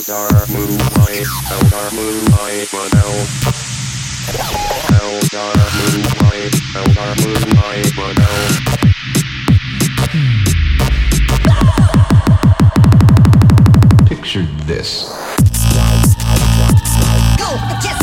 Picture Moonlight, Moonlight, but Moonlight, Moonlight, but this. Go,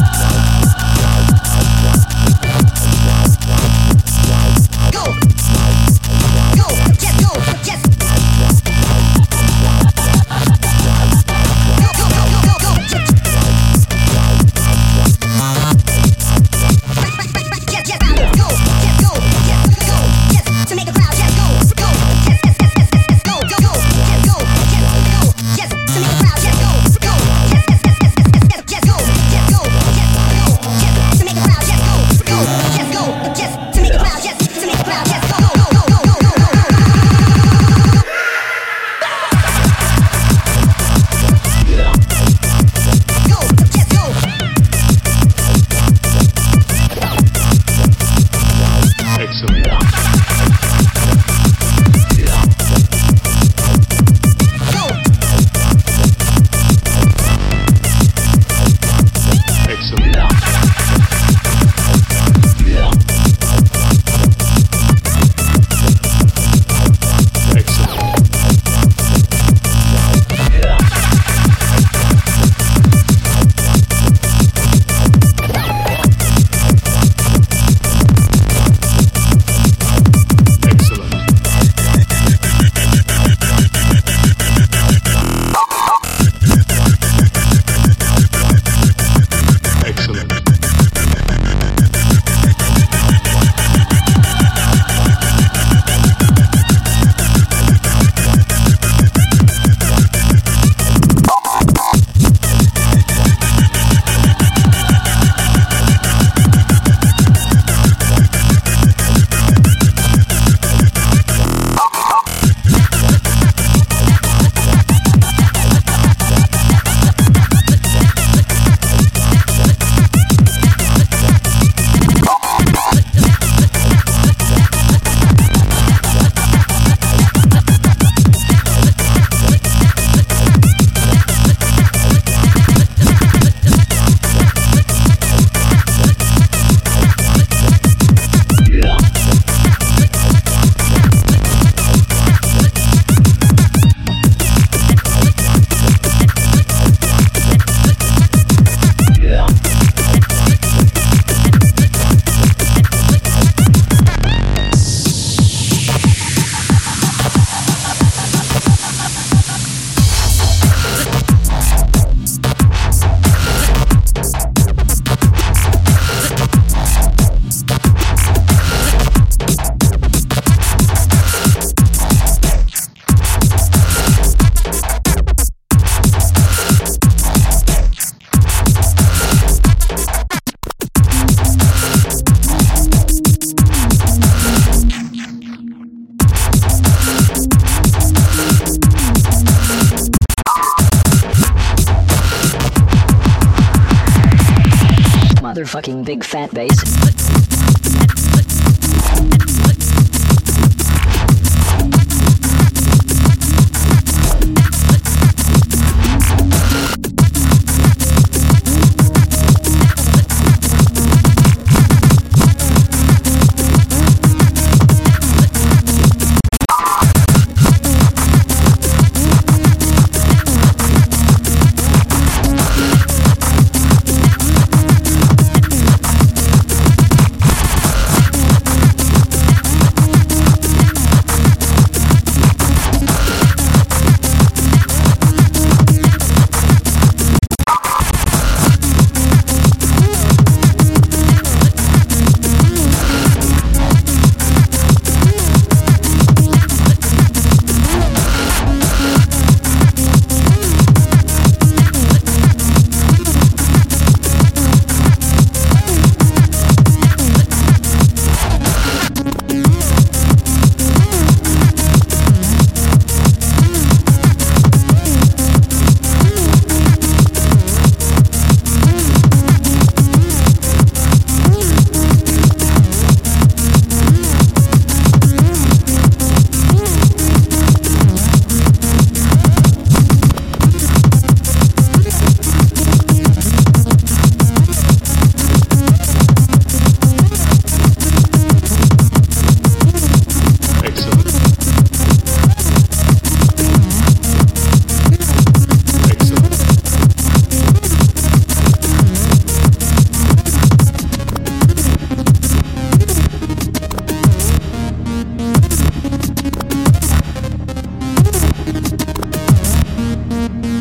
fucking big fat bass.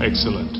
excellent.